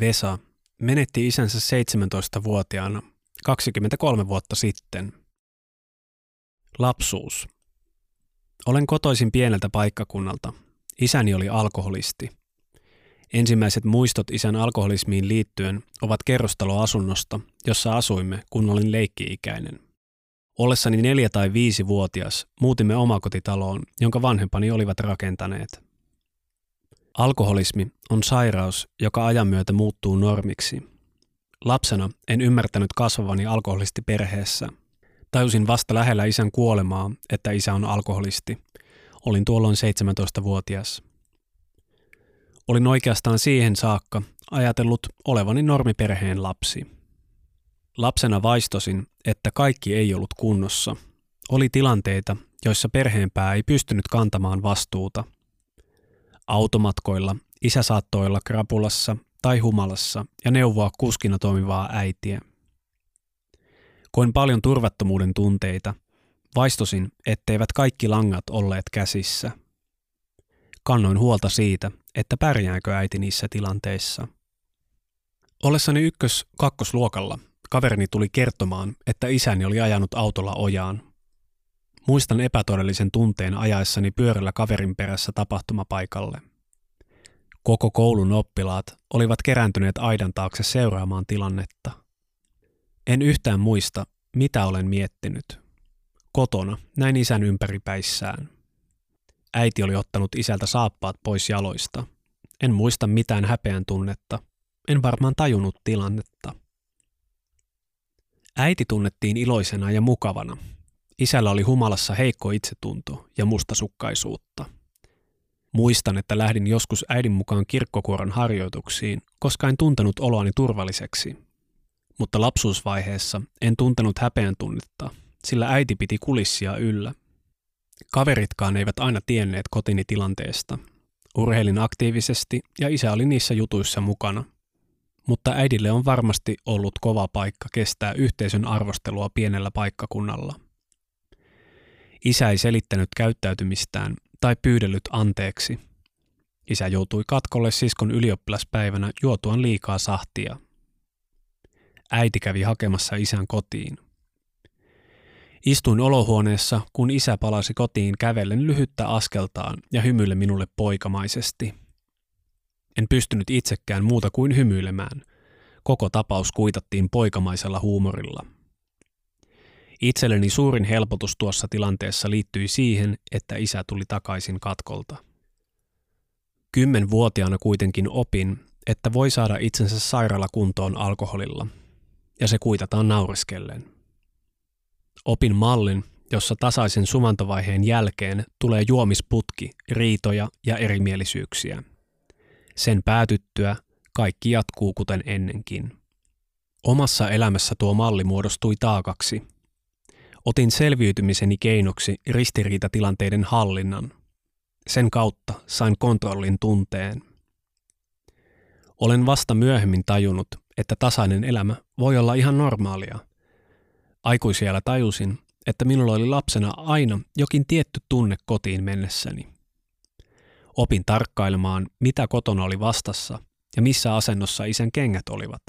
Vesa menetti isänsä 17-vuotiaana 23 vuotta sitten. Lapsuus. Olen kotoisin pieneltä paikkakunnalta. Isäni oli alkoholisti. Ensimmäiset muistot isän alkoholismiin liittyen ovat kerrostaloasunnosta, jossa asuimme, kun olin leikki-ikäinen. Ollessani neljä tai viisi vuotias muutimme omakotitaloon, jonka vanhempani olivat rakentaneet. Alkoholismi on sairaus, joka ajan myötä muuttuu normiksi. Lapsena en ymmärtänyt kasvavani alkoholisti perheessä. Tajusin vasta lähellä isän kuolemaa, että isä on alkoholisti. Olin tuolloin 17-vuotias. Olin oikeastaan siihen saakka ajatellut olevani normiperheen lapsi. Lapsena vaistosin, että kaikki ei ollut kunnossa. Oli tilanteita, joissa perheenpää ei pystynyt kantamaan vastuuta. Automatkoilla isä saattoi olla krapulassa tai humalassa ja neuvoa kuskina toimivaa äitiä. Koin paljon turvattomuuden tunteita. Vaistosin, etteivät kaikki langat olleet käsissä. Kannoin huolta siitä, että pärjääkö äiti niissä tilanteissa. Ollessani ykkös-kakkosluokalla kaverini tuli kertomaan, että isäni oli ajanut autolla ojaan. Muistan epätodellisen tunteen ajaessani pyörällä kaverin perässä tapahtumapaikalle. Koko koulun oppilaat olivat kerääntyneet aidan taakse seuraamaan tilannetta. En yhtään muista, mitä olen miettinyt. Kotona näin isän ympäripäissään. Äiti oli ottanut isältä saappaat pois jaloista. En muista mitään häpeän tunnetta. En varmaan tajunnut tilannetta. Äiti tunnettiin iloisena ja mukavana. Isällä oli humalassa heikko itsetunto ja mustasukkaisuutta. Muistan, että lähdin joskus äidin mukaan kirkkokuoron harjoituksiin, koska en tuntenut oloani turvalliseksi. Mutta lapsuusvaiheessa en tuntenut häpeän tunnetta, sillä äiti piti kulissia yllä. Kaveritkaan eivät aina tienneet kotini tilanteesta. Urheilin aktiivisesti ja isä oli niissä jutuissa mukana – mutta äidille on varmasti ollut kova paikka kestää yhteisön arvostelua pienellä paikkakunnalla. Isä ei selittänyt käyttäytymistään tai pyydellyt anteeksi. Isä joutui katkolle siskon ylioppilaspäivänä juotuan liikaa sahtia. Äiti kävi hakemassa isän kotiin. Istuin olohuoneessa, kun isä palasi kotiin kävellen lyhyttä askeltaan ja hymyille minulle poikamaisesti – en pystynyt itsekään muuta kuin hymyilemään. Koko tapaus kuitattiin poikamaisella huumorilla. Itselleni suurin helpotus tuossa tilanteessa liittyi siihen, että isä tuli takaisin katkolta. Kymmenvuotiaana kuitenkin opin, että voi saada itsensä sairaalakuntoon alkoholilla, ja se kuitataan naureskellen. Opin mallin, jossa tasaisen sumantovaiheen jälkeen tulee juomisputki, riitoja ja erimielisyyksiä – sen päätyttyä kaikki jatkuu kuten ennenkin. Omassa elämässä tuo malli muodostui taakaksi. Otin selviytymiseni keinoksi ristiriitatilanteiden hallinnan. Sen kautta sain kontrollin tunteen. Olen vasta myöhemmin tajunnut, että tasainen elämä voi olla ihan normaalia. Aikuisiellä tajusin, että minulla oli lapsena aina jokin tietty tunne kotiin mennessäni. Opin tarkkailemaan, mitä kotona oli vastassa ja missä asennossa isän kengät olivat.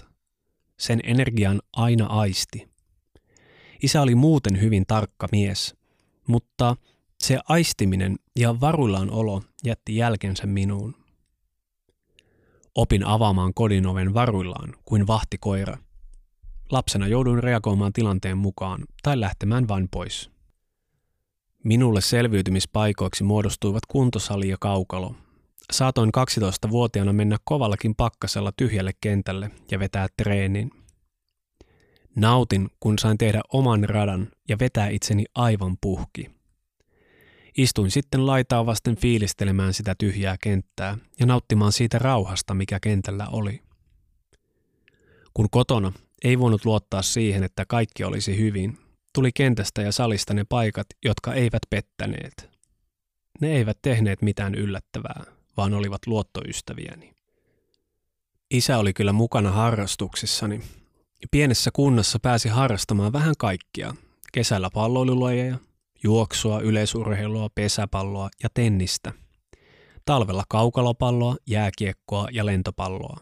Sen energian aina aisti. Isä oli muuten hyvin tarkka mies, mutta se aistiminen ja varuillaan olo jätti jälkensä minuun. Opin avaamaan kodin oven varuillaan kuin vahtikoira. Lapsena jouduin reagoimaan tilanteen mukaan tai lähtemään vain pois. Minulle selviytymispaikoiksi muodostuivat kuntosali ja kaukalo. Saatoin 12-vuotiaana mennä kovallakin pakkasella tyhjälle kentälle ja vetää treenin. Nautin, kun sain tehdä oman radan ja vetää itseni aivan puhki. Istuin sitten laitaa vasten fiilistelemään sitä tyhjää kenttää ja nauttimaan siitä rauhasta, mikä kentällä oli. Kun kotona ei voinut luottaa siihen, että kaikki olisi hyvin, tuli kentästä ja salista ne paikat, jotka eivät pettäneet. Ne eivät tehneet mitään yllättävää, vaan olivat luottoystäviäni. Isä oli kyllä mukana harrastuksissani. Pienessä kunnassa pääsi harrastamaan vähän kaikkia. Kesällä palloilulajeja, juoksua, yleisurheilua, pesäpalloa ja tennistä. Talvella kaukalopalloa, jääkiekkoa ja lentopalloa.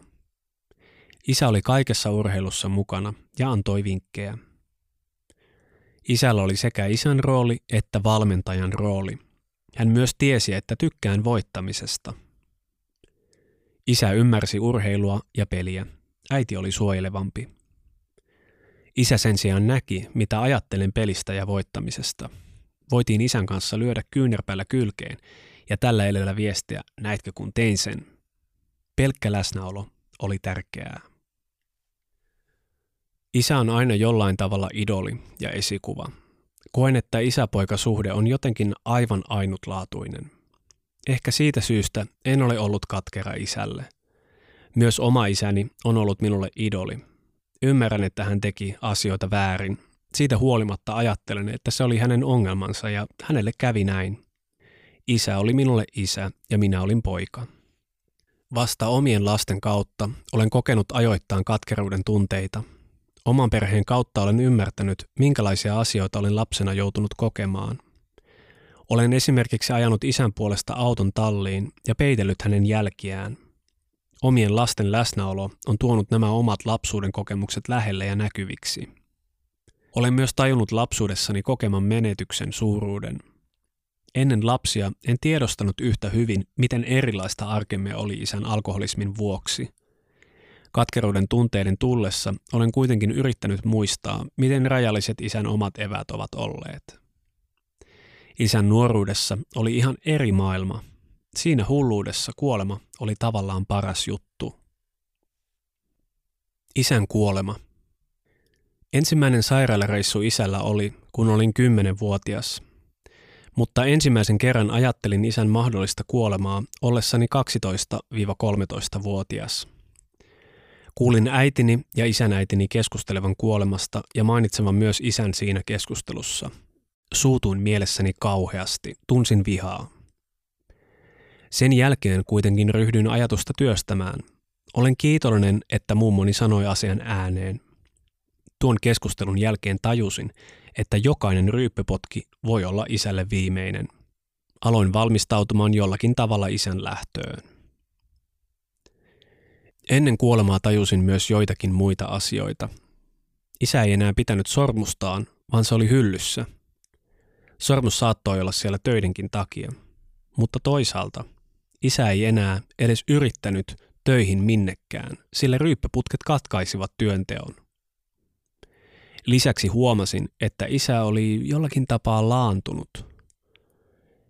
Isä oli kaikessa urheilussa mukana ja antoi vinkkejä. Isällä oli sekä isän rooli että valmentajan rooli. Hän myös tiesi, että tykkään voittamisesta. Isä ymmärsi urheilua ja peliä. Äiti oli suojelevampi. Isä sen sijaan näki, mitä ajattelen pelistä ja voittamisesta. Voitiin isän kanssa lyödä kyynärpäällä kylkeen ja tällä elellä viestiä, näitkö kun tein sen. Pelkkä läsnäolo oli tärkeää. Isä on aina jollain tavalla idoli ja esikuva. Koen, että isäpoikasuhde on jotenkin aivan ainutlaatuinen. Ehkä siitä syystä en ole ollut katkera isälle. Myös oma isäni on ollut minulle idoli. Ymmärrän, että hän teki asioita väärin. Siitä huolimatta ajattelen, että se oli hänen ongelmansa ja hänelle kävi näin. Isä oli minulle isä ja minä olin poika. Vasta omien lasten kautta olen kokenut ajoittain katkeruuden tunteita – Oman perheen kautta olen ymmärtänyt, minkälaisia asioita olen lapsena joutunut kokemaan. Olen esimerkiksi ajanut isän puolesta auton talliin ja peitellyt hänen jälkiään. Omien lasten läsnäolo on tuonut nämä omat lapsuuden kokemukset lähelle ja näkyviksi. Olen myös tajunnut lapsuudessani kokeman menetyksen suuruuden. Ennen lapsia en tiedostanut yhtä hyvin, miten erilaista arkemme oli isän alkoholismin vuoksi – Katkeruuden tunteiden tullessa olen kuitenkin yrittänyt muistaa, miten rajalliset isän omat evät ovat olleet. Isän nuoruudessa oli ihan eri maailma. Siinä hulluudessa kuolema oli tavallaan paras juttu. Isän kuolema. Ensimmäinen sairaalareissu isällä oli, kun olin kymmenenvuotias. Mutta ensimmäisen kerran ajattelin isän mahdollista kuolemaa ollessani 12-13-vuotias. Kuulin äitini ja isänäitini keskustelevan kuolemasta ja mainitsevan myös isän siinä keskustelussa. Suutuin mielessäni kauheasti, tunsin vihaa. Sen jälkeen kuitenkin ryhdyin ajatusta työstämään. Olen kiitollinen, että mummoni sanoi asian ääneen. Tuon keskustelun jälkeen tajusin, että jokainen ryyppypotki voi olla isälle viimeinen. Aloin valmistautumaan jollakin tavalla isän lähtöön. Ennen kuolemaa tajusin myös joitakin muita asioita. Isä ei enää pitänyt sormustaan, vaan se oli hyllyssä. Sormus saattoi olla siellä töidenkin takia. Mutta toisaalta isä ei enää edes yrittänyt töihin minnekään, sillä ryyppäputket katkaisivat työnteon. Lisäksi huomasin, että isä oli jollakin tapaa laantunut.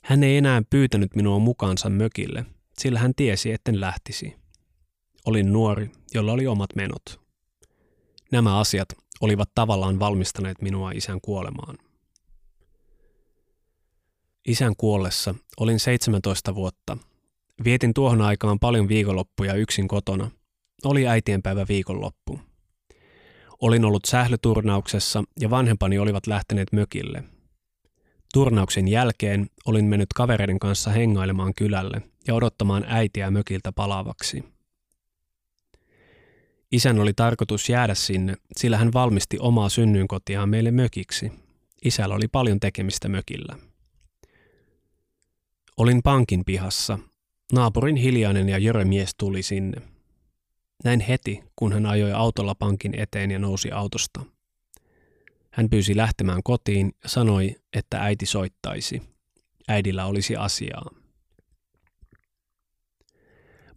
Hän ei enää pyytänyt minua mukaansa mökille, sillä hän tiesi, etten lähtisi. Olin nuori, jolla oli omat menot. Nämä asiat olivat tavallaan valmistaneet minua isän kuolemaan. Isän kuollessa olin 17 vuotta. Vietin tuohon aikaan paljon viikonloppuja yksin kotona. Oli äitienpäivä viikonloppu. Olin ollut sählyturnauksessa ja vanhempani olivat lähteneet mökille. Turnauksen jälkeen olin mennyt kavereiden kanssa hengailemaan kylälle ja odottamaan äitiä mökiltä palavaksi. Isän oli tarkoitus jäädä sinne, sillä hän valmisti omaa synnyinkotiaan meille mökiksi. Isällä oli paljon tekemistä mökillä. Olin pankin pihassa. Naapurin hiljainen ja jörö mies tuli sinne. Näin heti, kun hän ajoi autolla pankin eteen ja nousi autosta. Hän pyysi lähtemään kotiin ja sanoi, että äiti soittaisi. Äidillä olisi asiaa.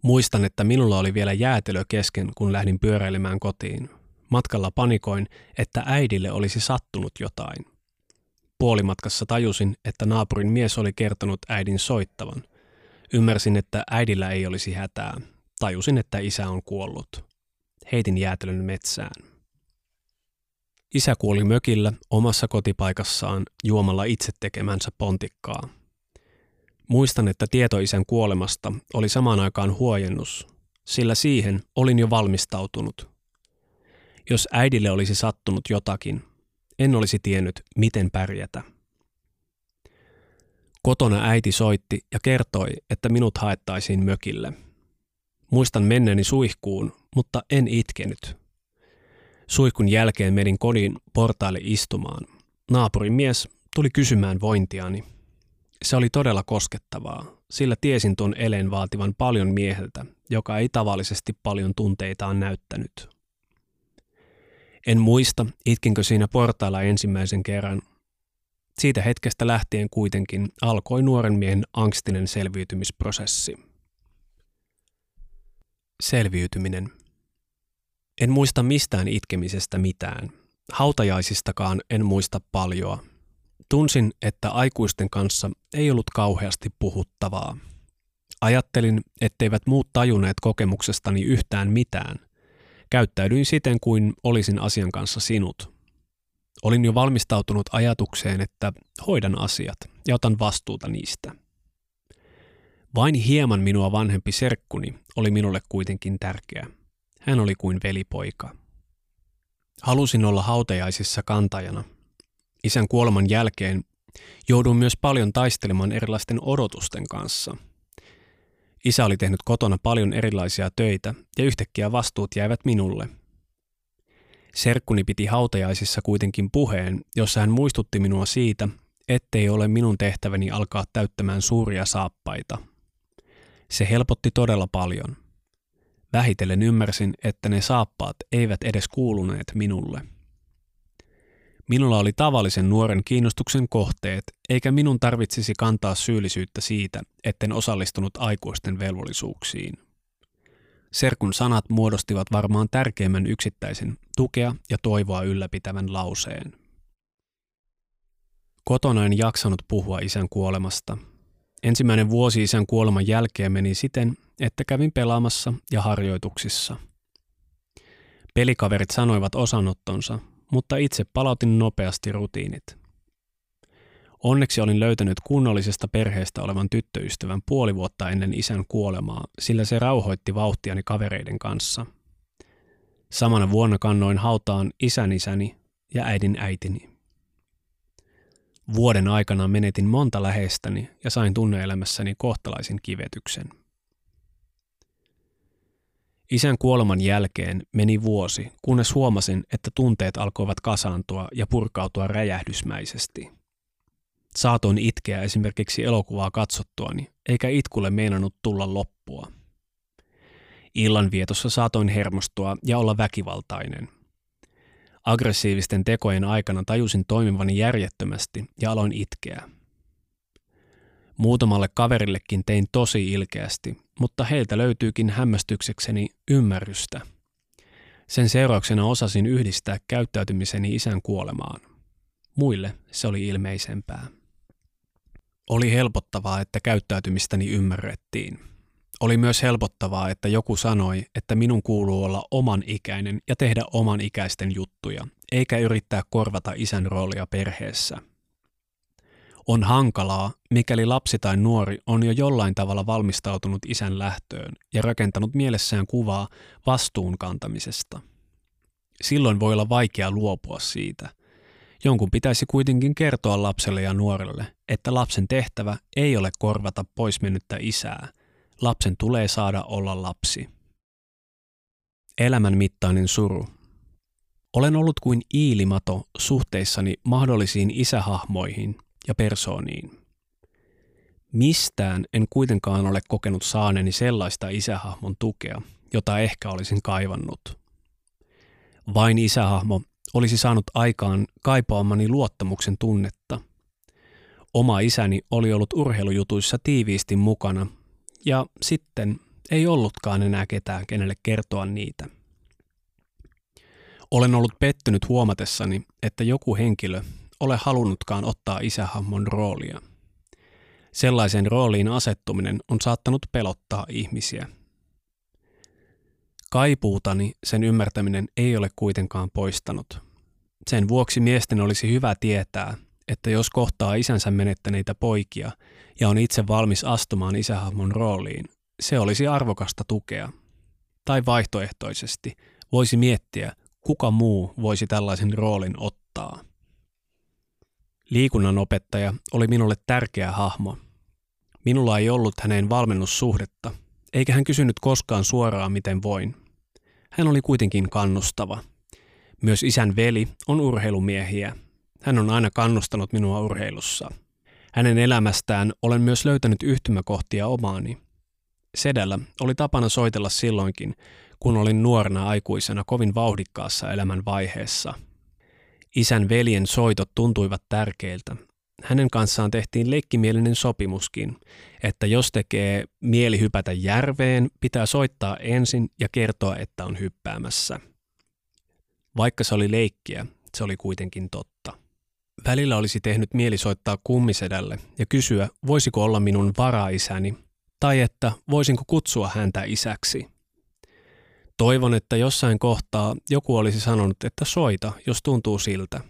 Muistan, että minulla oli vielä jäätelö kesken, kun lähdin pyöräilemään kotiin. Matkalla panikoin, että äidille olisi sattunut jotain. Puolimatkassa tajusin, että naapurin mies oli kertonut äidin soittavan. Ymmärsin, että äidillä ei olisi hätää. Tajusin, että isä on kuollut. Heitin jäätelön metsään. Isä kuoli mökillä omassa kotipaikassaan juomalla itse tekemänsä pontikkaa. Muistan, että tieto isän kuolemasta oli samaan aikaan huojennus, sillä siihen olin jo valmistautunut. Jos äidille olisi sattunut jotakin, en olisi tiennyt, miten pärjätä. Kotona äiti soitti ja kertoi, että minut haettaisiin mökille. Muistan menneeni suihkuun, mutta en itkenyt. Suihkun jälkeen menin kodin portaille istumaan. Naapurin mies tuli kysymään vointiani. Se oli todella koskettavaa, sillä tiesin tuon elen vaativan paljon mieheltä, joka ei tavallisesti paljon tunteitaan näyttänyt. En muista, itkinkö siinä portailla ensimmäisen kerran. Siitä hetkestä lähtien kuitenkin alkoi nuoren miehen angstinen selviytymisprosessi. Selviytyminen. En muista mistään itkemisestä mitään. Hautajaisistakaan en muista paljoa. Tunsin, että aikuisten kanssa ei ollut kauheasti puhuttavaa. Ajattelin, etteivät muut tajuneet kokemuksestani yhtään mitään. Käyttäydyin siten kuin olisin asian kanssa sinut. Olin jo valmistautunut ajatukseen, että hoidan asiat ja otan vastuuta niistä. Vain hieman minua vanhempi serkkuni oli minulle kuitenkin tärkeä. Hän oli kuin velipoika. Halusin olla hautajaisissa kantajana. Isän kuoleman jälkeen jouduin myös paljon taistelemaan erilaisten odotusten kanssa. Isä oli tehnyt kotona paljon erilaisia töitä ja yhtäkkiä vastuut jäivät minulle. Serkkuni piti hautajaisissa kuitenkin puheen, jossa hän muistutti minua siitä, ettei ole minun tehtäväni alkaa täyttämään suuria saappaita. Se helpotti todella paljon – Vähitellen ymmärsin, että ne saappaat eivät edes kuuluneet minulle. Minulla oli tavallisen nuoren kiinnostuksen kohteet, eikä minun tarvitsisi kantaa syyllisyyttä siitä, etten osallistunut aikuisten velvollisuuksiin. Serkun sanat muodostivat varmaan tärkeimmän yksittäisen tukea ja toivoa ylläpitävän lauseen. Kotona en jaksanut puhua isän kuolemasta. Ensimmäinen vuosi isän kuoleman jälkeen meni siten, että kävin pelaamassa ja harjoituksissa. Pelikaverit sanoivat osanottonsa, mutta itse palautin nopeasti rutiinit. Onneksi olin löytänyt kunnollisesta perheestä olevan tyttöystävän puoli vuotta ennen isän kuolemaa, sillä se rauhoitti vauhtiani kavereiden kanssa. Samana vuonna kannoin hautaan isän isäni ja äidin äitini. Vuoden aikana menetin monta läheistäni ja sain tunneelämässäni kohtalaisen kivetyksen. Isän kuoleman jälkeen meni vuosi, kunnes huomasin, että tunteet alkoivat kasaantua ja purkautua räjähdysmäisesti. Saatoin itkeä esimerkiksi elokuvaa katsottuani, eikä itkulle meinannut tulla loppua. Illanvietossa saatoin hermostua ja olla väkivaltainen. Aggressiivisten tekojen aikana tajusin toimivani järjettömästi ja aloin itkeä. Muutamalle kaverillekin tein tosi ilkeästi, mutta heiltä löytyykin hämmästyksekseni ymmärrystä. Sen seurauksena osasin yhdistää käyttäytymiseni isän kuolemaan. Muille se oli ilmeisempää. Oli helpottavaa, että käyttäytymistäni ymmärrettiin. Oli myös helpottavaa, että joku sanoi, että minun kuuluu olla oman ikäinen ja tehdä oman ikäisten juttuja, eikä yrittää korvata isän roolia perheessä – on hankalaa, mikäli lapsi tai nuori on jo jollain tavalla valmistautunut isän lähtöön ja rakentanut mielessään kuvaa vastuun kantamisesta. Silloin voi olla vaikea luopua siitä. Jonkun pitäisi kuitenkin kertoa lapselle ja nuorelle, että lapsen tehtävä ei ole korvata poismennyttä isää. Lapsen tulee saada olla lapsi. Elämän mittainen suru. Olen ollut kuin iilimato suhteissani mahdollisiin isähahmoihin ja persooniin. Mistään en kuitenkaan ole kokenut saaneeni sellaista isähahmon tukea, jota ehkä olisin kaivannut. Vain isähahmo olisi saanut aikaan kaipaamani luottamuksen tunnetta. Oma isäni oli ollut urheilujutuissa tiiviisti mukana, ja sitten ei ollutkaan enää ketään, kenelle kertoa niitä. Olen ollut pettynyt huomatessani, että joku henkilö ole halunnutkaan ottaa isähahmon roolia. Sellaisen rooliin asettuminen on saattanut pelottaa ihmisiä. Kaipuutani sen ymmärtäminen ei ole kuitenkaan poistanut. Sen vuoksi miesten olisi hyvä tietää, että jos kohtaa isänsä menettäneitä poikia ja on itse valmis astumaan isähahmon rooliin, se olisi arvokasta tukea. Tai vaihtoehtoisesti voisi miettiä, kuka muu voisi tällaisen roolin ottaa. Liikunnan opettaja oli minulle tärkeä hahmo. Minulla ei ollut häneen valmennussuhdetta, eikä hän kysynyt koskaan suoraan miten voin. Hän oli kuitenkin kannustava. Myös isän veli on urheilumiehiä. Hän on aina kannustanut minua urheilussa. Hänen elämästään olen myös löytänyt yhtymäkohtia omaani. Sedällä oli tapana soitella silloinkin, kun olin nuorena aikuisena kovin vauhdikkaassa elämän vaiheessa. Isän veljen soitot tuntuivat tärkeiltä. Hänen kanssaan tehtiin leikkimielinen sopimuskin, että jos tekee mieli hypätä järveen, pitää soittaa ensin ja kertoa, että on hyppäämässä. Vaikka se oli leikkiä, se oli kuitenkin totta. Välillä olisi tehnyt mieli soittaa kummisedälle ja kysyä, voisiko olla minun varaisäni, tai että voisinko kutsua häntä isäksi. Toivon, että jossain kohtaa joku olisi sanonut, että soita, jos tuntuu siltä.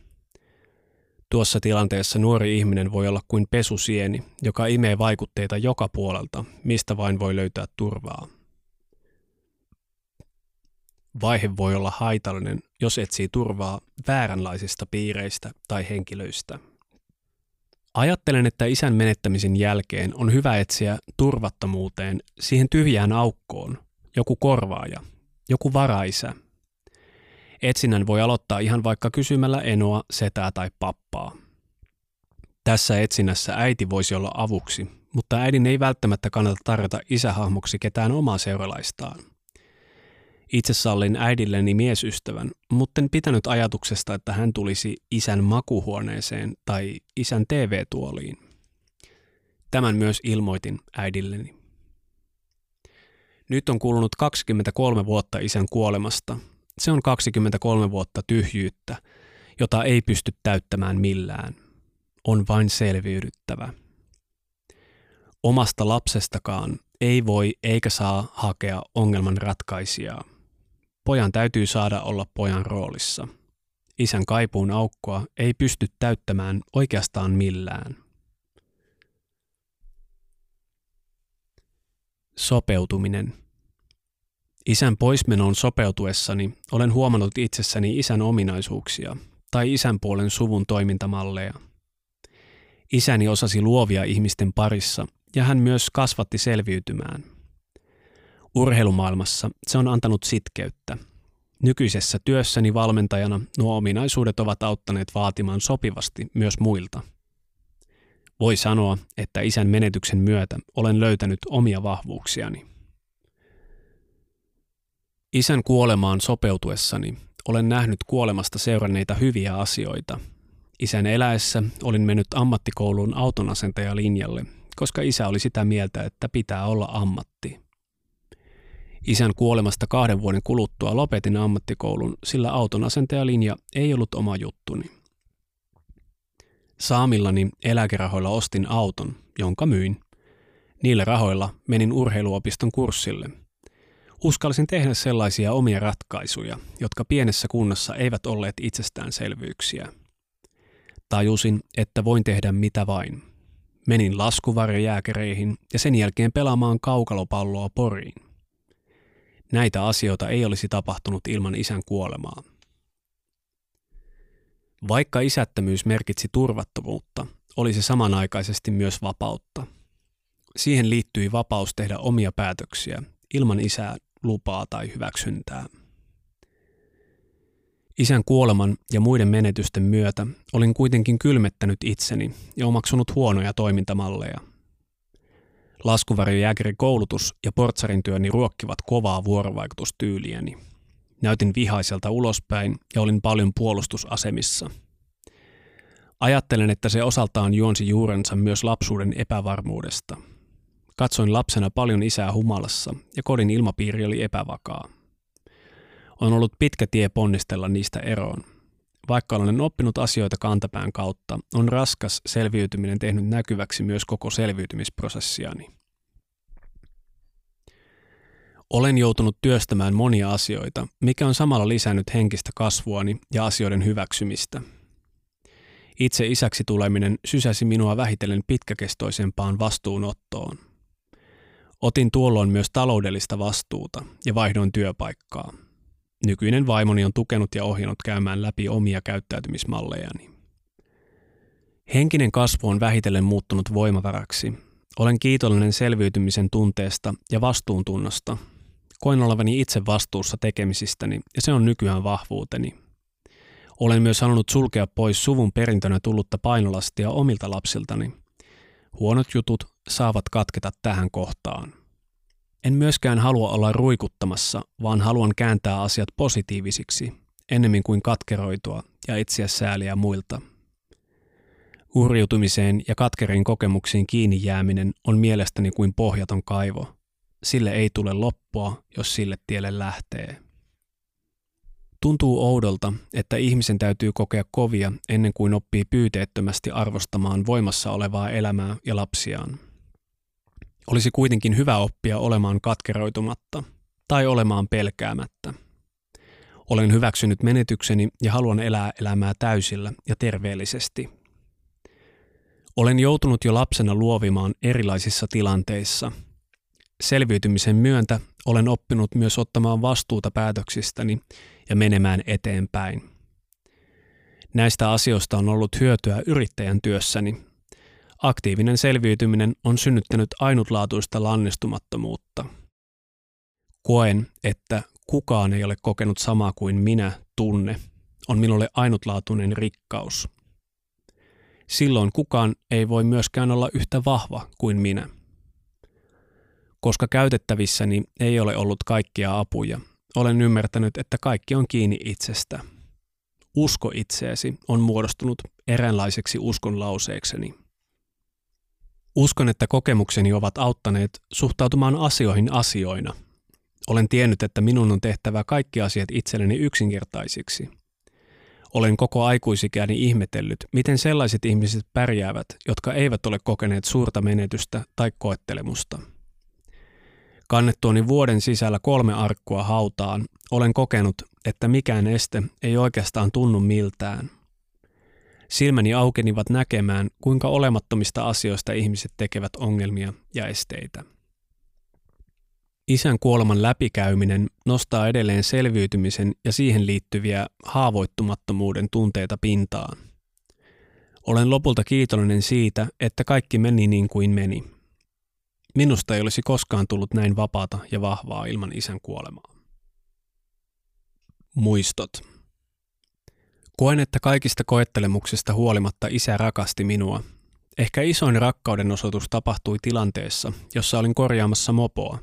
Tuossa tilanteessa nuori ihminen voi olla kuin pesusieni, joka imee vaikutteita joka puolelta, mistä vain voi löytää turvaa. Vaihe voi olla haitallinen, jos etsii turvaa vääränlaisista piireistä tai henkilöistä. Ajattelen, että isän menettämisen jälkeen on hyvä etsiä turvattomuuteen, siihen tyhjään aukkoon, joku korvaaja, joku varaisä. Etsinnän voi aloittaa ihan vaikka kysymällä enoa, setää tai pappaa. Tässä etsinnässä äiti voisi olla avuksi, mutta äidin ei välttämättä kannata tarjota isähahmoksi ketään omaa seuralaistaan. Itse sallin äidilleni miesystävän, mutta en pitänyt ajatuksesta, että hän tulisi isän makuhuoneeseen tai isän TV-tuoliin. Tämän myös ilmoitin äidilleni. Nyt on kulunut 23 vuotta isän kuolemasta. Se on 23 vuotta tyhjyyttä, jota ei pysty täyttämään millään. On vain selviydyttävä. Omasta lapsestakaan ei voi eikä saa hakea ongelman ratkaisijaa. Pojan täytyy saada olla pojan roolissa. Isän kaipuun aukkoa ei pysty täyttämään oikeastaan millään. Sopeutuminen. Isän poismenoon sopeutuessani olen huomannut itsessäni isän ominaisuuksia tai isän puolen suvun toimintamalleja. Isäni osasi luovia ihmisten parissa ja hän myös kasvatti selviytymään – Urheilumaailmassa se on antanut sitkeyttä. Nykyisessä työssäni valmentajana nuo ominaisuudet ovat auttaneet vaatimaan sopivasti myös muilta. Voi sanoa, että isän menetyksen myötä olen löytänyt omia vahvuuksiani. Isän kuolemaan sopeutuessani olen nähnyt kuolemasta seuranneita hyviä asioita. Isän eläessä olin mennyt ammattikouluun autonasentejalinjalle, koska isä oli sitä mieltä, että pitää olla ammatti. Isän kuolemasta kahden vuoden kuluttua lopetin ammattikoulun, sillä auton asentajalinja ei ollut oma juttuni. Saamillani eläkerahoilla ostin auton, jonka myin. Niillä rahoilla menin urheiluopiston kurssille. Uskalsin tehdä sellaisia omia ratkaisuja, jotka pienessä kunnassa eivät olleet itsestäänselvyyksiä. Tajusin, että voin tehdä mitä vain. Menin laskuvarjojääkäreihin ja sen jälkeen pelaamaan kaukalopalloa Poriin. Näitä asioita ei olisi tapahtunut ilman isän kuolemaa. Vaikka isättömyys merkitsi turvattomuutta, oli se samanaikaisesti myös vapautta. Siihen liittyi vapaus tehdä omia päätöksiä ilman isää lupaa tai hyväksyntää. Isän kuoleman ja muiden menetysten myötä olin kuitenkin kylmettänyt itseni ja omaksunut huonoja toimintamalleja – Laskuvarjojääkärin koulutus ja portsarin työni ruokkivat kovaa vuorovaikutustyyliäni. Näytin vihaiselta ulospäin ja olin paljon puolustusasemissa. Ajattelen, että se osaltaan juonsi juurensa myös lapsuuden epävarmuudesta. Katsoin lapsena paljon isää humalassa ja kodin ilmapiiri oli epävakaa. On ollut pitkä tie ponnistella niistä eroon. Vaikka olen oppinut asioita kantapään kautta, on raskas selviytyminen tehnyt näkyväksi myös koko selviytymisprosessiani. Olen joutunut työstämään monia asioita, mikä on samalla lisännyt henkistä kasvuani ja asioiden hyväksymistä. Itse isäksi tuleminen sysäsi minua vähitellen pitkäkestoisempaan vastuunottoon. Otin tuolloin myös taloudellista vastuuta ja vaihdoin työpaikkaa. Nykyinen vaimoni on tukenut ja ohjannut käymään läpi omia käyttäytymismallejani. Henkinen kasvu on vähitellen muuttunut voimavaraksi. Olen kiitollinen selviytymisen tunteesta ja vastuuntunnosta. Koen olevani itse vastuussa tekemisistäni ja se on nykyään vahvuuteni. Olen myös halunnut sulkea pois suvun perintönä tullutta painolastia omilta lapsiltani. Huonot jutut saavat katketa tähän kohtaan. En myöskään halua olla ruikuttamassa, vaan haluan kääntää asiat positiivisiksi, ennemmin kuin katkeroitua ja etsiä sääliä muilta. Urjutumiseen ja katkeriin kokemuksiin kiinni jääminen on mielestäni kuin pohjaton kaivo. Sille ei tule loppua, jos sille tielle lähtee. Tuntuu oudolta, että ihmisen täytyy kokea kovia ennen kuin oppii pyyteettömästi arvostamaan voimassa olevaa elämää ja lapsiaan. Olisi kuitenkin hyvä oppia olemaan katkeroitumatta tai olemaan pelkäämättä. Olen hyväksynyt menetykseni ja haluan elää elämää täysillä ja terveellisesti. Olen joutunut jo lapsena luovimaan erilaisissa tilanteissa. Selviytymisen myöntä olen oppinut myös ottamaan vastuuta päätöksistäni ja menemään eteenpäin. Näistä asioista on ollut hyötyä yrittäjän työssäni. Aktiivinen selviytyminen on synnyttänyt ainutlaatuista lannistumattomuutta. Koen, että kukaan ei ole kokenut samaa kuin minä tunne, on minulle ainutlaatuinen rikkaus. Silloin kukaan ei voi myöskään olla yhtä vahva kuin minä. Koska käytettävissäni ei ole ollut kaikkia apuja, olen ymmärtänyt, että kaikki on kiinni itsestä. Usko itseesi on muodostunut eräänlaiseksi uskon lauseekseni. Uskon, että kokemukseni ovat auttaneet suhtautumaan asioihin asioina. Olen tiennyt, että minun on tehtävä kaikki asiat itselleni yksinkertaisiksi. Olen koko aikuisikäni ihmetellyt, miten sellaiset ihmiset pärjäävät, jotka eivät ole kokeneet suurta menetystä tai koettelemusta – Kannettuani vuoden sisällä kolme arkkua hautaan, olen kokenut, että mikään este ei oikeastaan tunnu miltään. Silmäni aukenivat näkemään, kuinka olemattomista asioista ihmiset tekevät ongelmia ja esteitä. Isän kuoleman läpikäyminen nostaa edelleen selviytymisen ja siihen liittyviä haavoittumattomuuden tunteita pintaan. Olen lopulta kiitollinen siitä, että kaikki meni niin kuin meni – Minusta ei olisi koskaan tullut näin vapaata ja vahvaa ilman isän kuolemaa. Muistot. Koen, että kaikista koettelemuksista huolimatta isä rakasti minua. Ehkä isoin rakkauden osoitus tapahtui tilanteessa, jossa olin korjaamassa mopoa.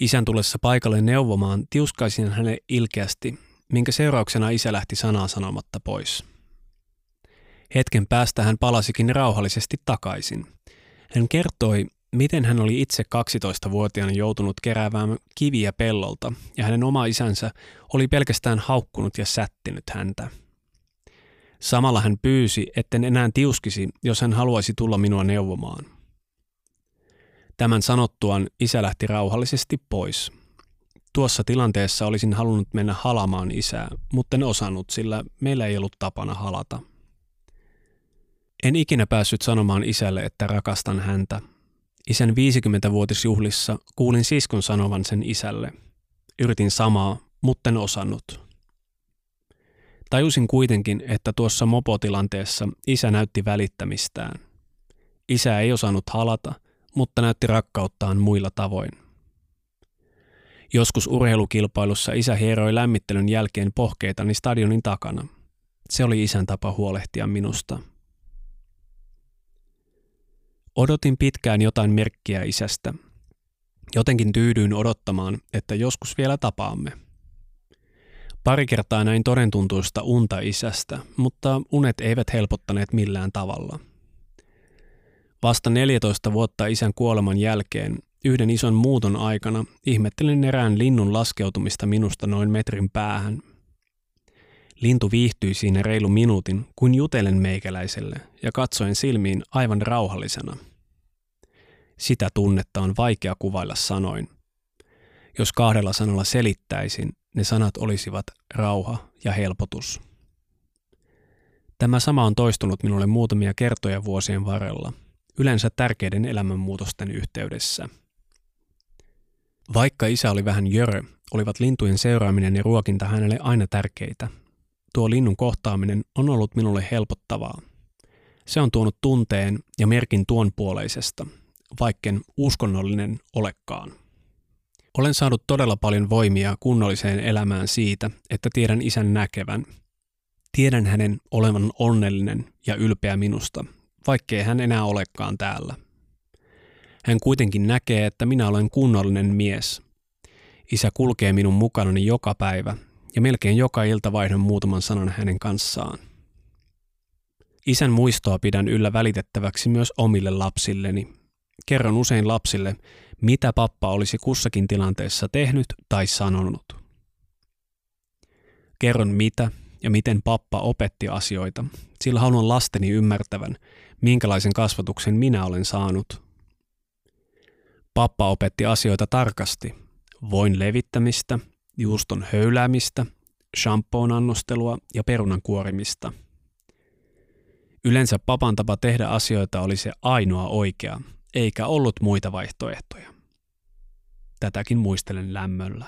Isän tullessa paikalle neuvomaan tiuskaisin hänelle ilkeästi, minkä seurauksena isä lähti sanaa sanomatta pois. Hetken päästä hän palasikin rauhallisesti takaisin. Hän kertoi, miten hän oli itse 12-vuotiaana joutunut keräämään kiviä pellolta ja hänen oma isänsä oli pelkästään haukkunut ja sättinyt häntä. Samalla hän pyysi, etten enää tiuskisi, jos hän haluaisi tulla minua neuvomaan. Tämän sanottuaan isä lähti rauhallisesti pois. Tuossa tilanteessa olisin halunnut mennä halamaan isää, mutta en osannut, sillä meillä ei ollut tapana halata. En ikinä päässyt sanomaan isälle, että rakastan häntä, Isän 50-vuotisjuhlissa kuulin siskon sanovan sen isälle. Yritin samaa, mutta en osannut. Tajusin kuitenkin, että tuossa mopotilanteessa isä näytti välittämistään. Isä ei osannut halata, mutta näytti rakkauttaan muilla tavoin. Joskus urheilukilpailussa isä hieroi lämmittelyn jälkeen pohkeitani stadionin takana. Se oli isän tapa huolehtia minusta. Odotin pitkään jotain merkkiä isästä. Jotenkin tyydyin odottamaan, että joskus vielä tapaamme. Pari kertaa näin todentuntuista unta isästä, mutta unet eivät helpottaneet millään tavalla. Vasta 14 vuotta isän kuoleman jälkeen, yhden ison muuton aikana, ihmettelin erään linnun laskeutumista minusta noin metrin päähän. Lintu viihtyi siinä reilu minuutin, kun jutelen meikäläiselle ja katsoin silmiin aivan rauhallisena – sitä tunnetta on vaikea kuvailla sanoin. Jos kahdella sanalla selittäisin, ne sanat olisivat rauha ja helpotus. Tämä sama on toistunut minulle muutamia kertoja vuosien varrella, yleensä tärkeiden elämänmuutosten yhteydessä. Vaikka isä oli vähän jörö, olivat lintujen seuraaminen ja ruokinta hänelle aina tärkeitä. Tuo linnun kohtaaminen on ollut minulle helpottavaa. Se on tuonut tunteen ja merkin tuon puoleisesta – vaikken uskonnollinen olekaan. Olen saanut todella paljon voimia kunnolliseen elämään siitä, että tiedän isän näkevän. Tiedän hänen olevan onnellinen ja ylpeä minusta, vaikkei hän enää olekaan täällä. Hän kuitenkin näkee, että minä olen kunnollinen mies. Isä kulkee minun mukanani joka päivä ja melkein joka ilta vaihdan muutaman sanan hänen kanssaan. Isän muistoa pidän yllä välitettäväksi myös omille lapsilleni. Kerron usein lapsille, mitä pappa olisi kussakin tilanteessa tehnyt tai sanonut. Kerron mitä ja miten pappa opetti asioita, sillä haluan lasteni ymmärtävän, minkälaisen kasvatuksen minä olen saanut. Pappa opetti asioita tarkasti, voin levittämistä, juuston höyläämistä, shampoon annostelua ja perunan kuorimista. Yleensä papan tapa tehdä asioita oli se ainoa oikea, eikä ollut muita vaihtoehtoja. Tätäkin muistelen lämmöllä.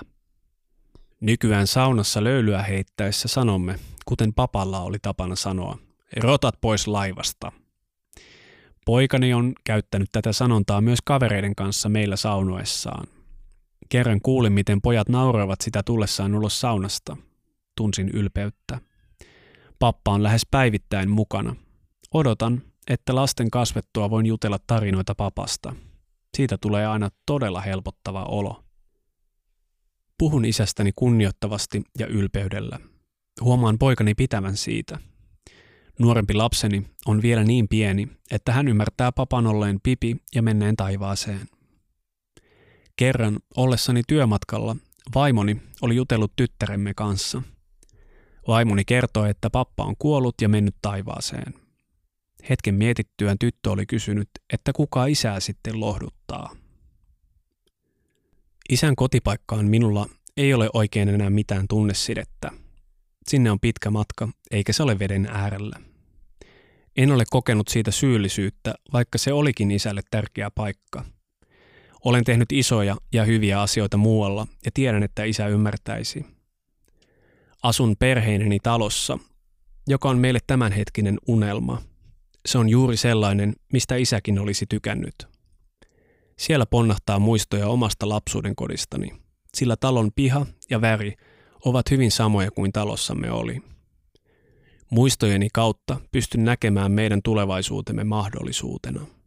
Nykyään saunassa löylyä heittäessä sanomme, kuten papalla oli tapana sanoa, rotat pois laivasta. Poikani on käyttänyt tätä sanontaa myös kavereiden kanssa meillä saunoessaan. Kerran kuulin, miten pojat nauroivat sitä tullessaan ulos saunasta. Tunsin ylpeyttä. Pappa on lähes päivittäin mukana. Odotan, että lasten kasvettua voin jutella tarinoita papasta. Siitä tulee aina todella helpottava olo. Puhun isästäni kunnioittavasti ja ylpeydellä. Huomaan poikani pitävän siitä. Nuorempi lapseni on vielä niin pieni, että hän ymmärtää papan olleen pipi ja menneen taivaaseen. Kerran ollessani työmatkalla vaimoni oli jutellut tyttäremme kanssa. Vaimoni kertoi, että pappa on kuollut ja mennyt taivaaseen. Hetken mietittyään tyttö oli kysynyt, että kuka isää sitten lohduttaa. Isän kotipaikkaan minulla ei ole oikein enää mitään tunnesidettä. Sinne on pitkä matka, eikä se ole veden äärellä. En ole kokenut siitä syyllisyyttä, vaikka se olikin isälle tärkeä paikka. Olen tehnyt isoja ja hyviä asioita muualla ja tiedän, että isä ymmärtäisi. Asun perheineni talossa, joka on meille tämänhetkinen unelma. Se on juuri sellainen, mistä isäkin olisi tykännyt. Siellä ponnahtaa muistoja omasta lapsuuden kodistani, sillä talon piha ja väri ovat hyvin samoja kuin talossamme oli. Muistojeni kautta pystyn näkemään meidän tulevaisuutemme mahdollisuutena.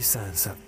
Isänsä poika.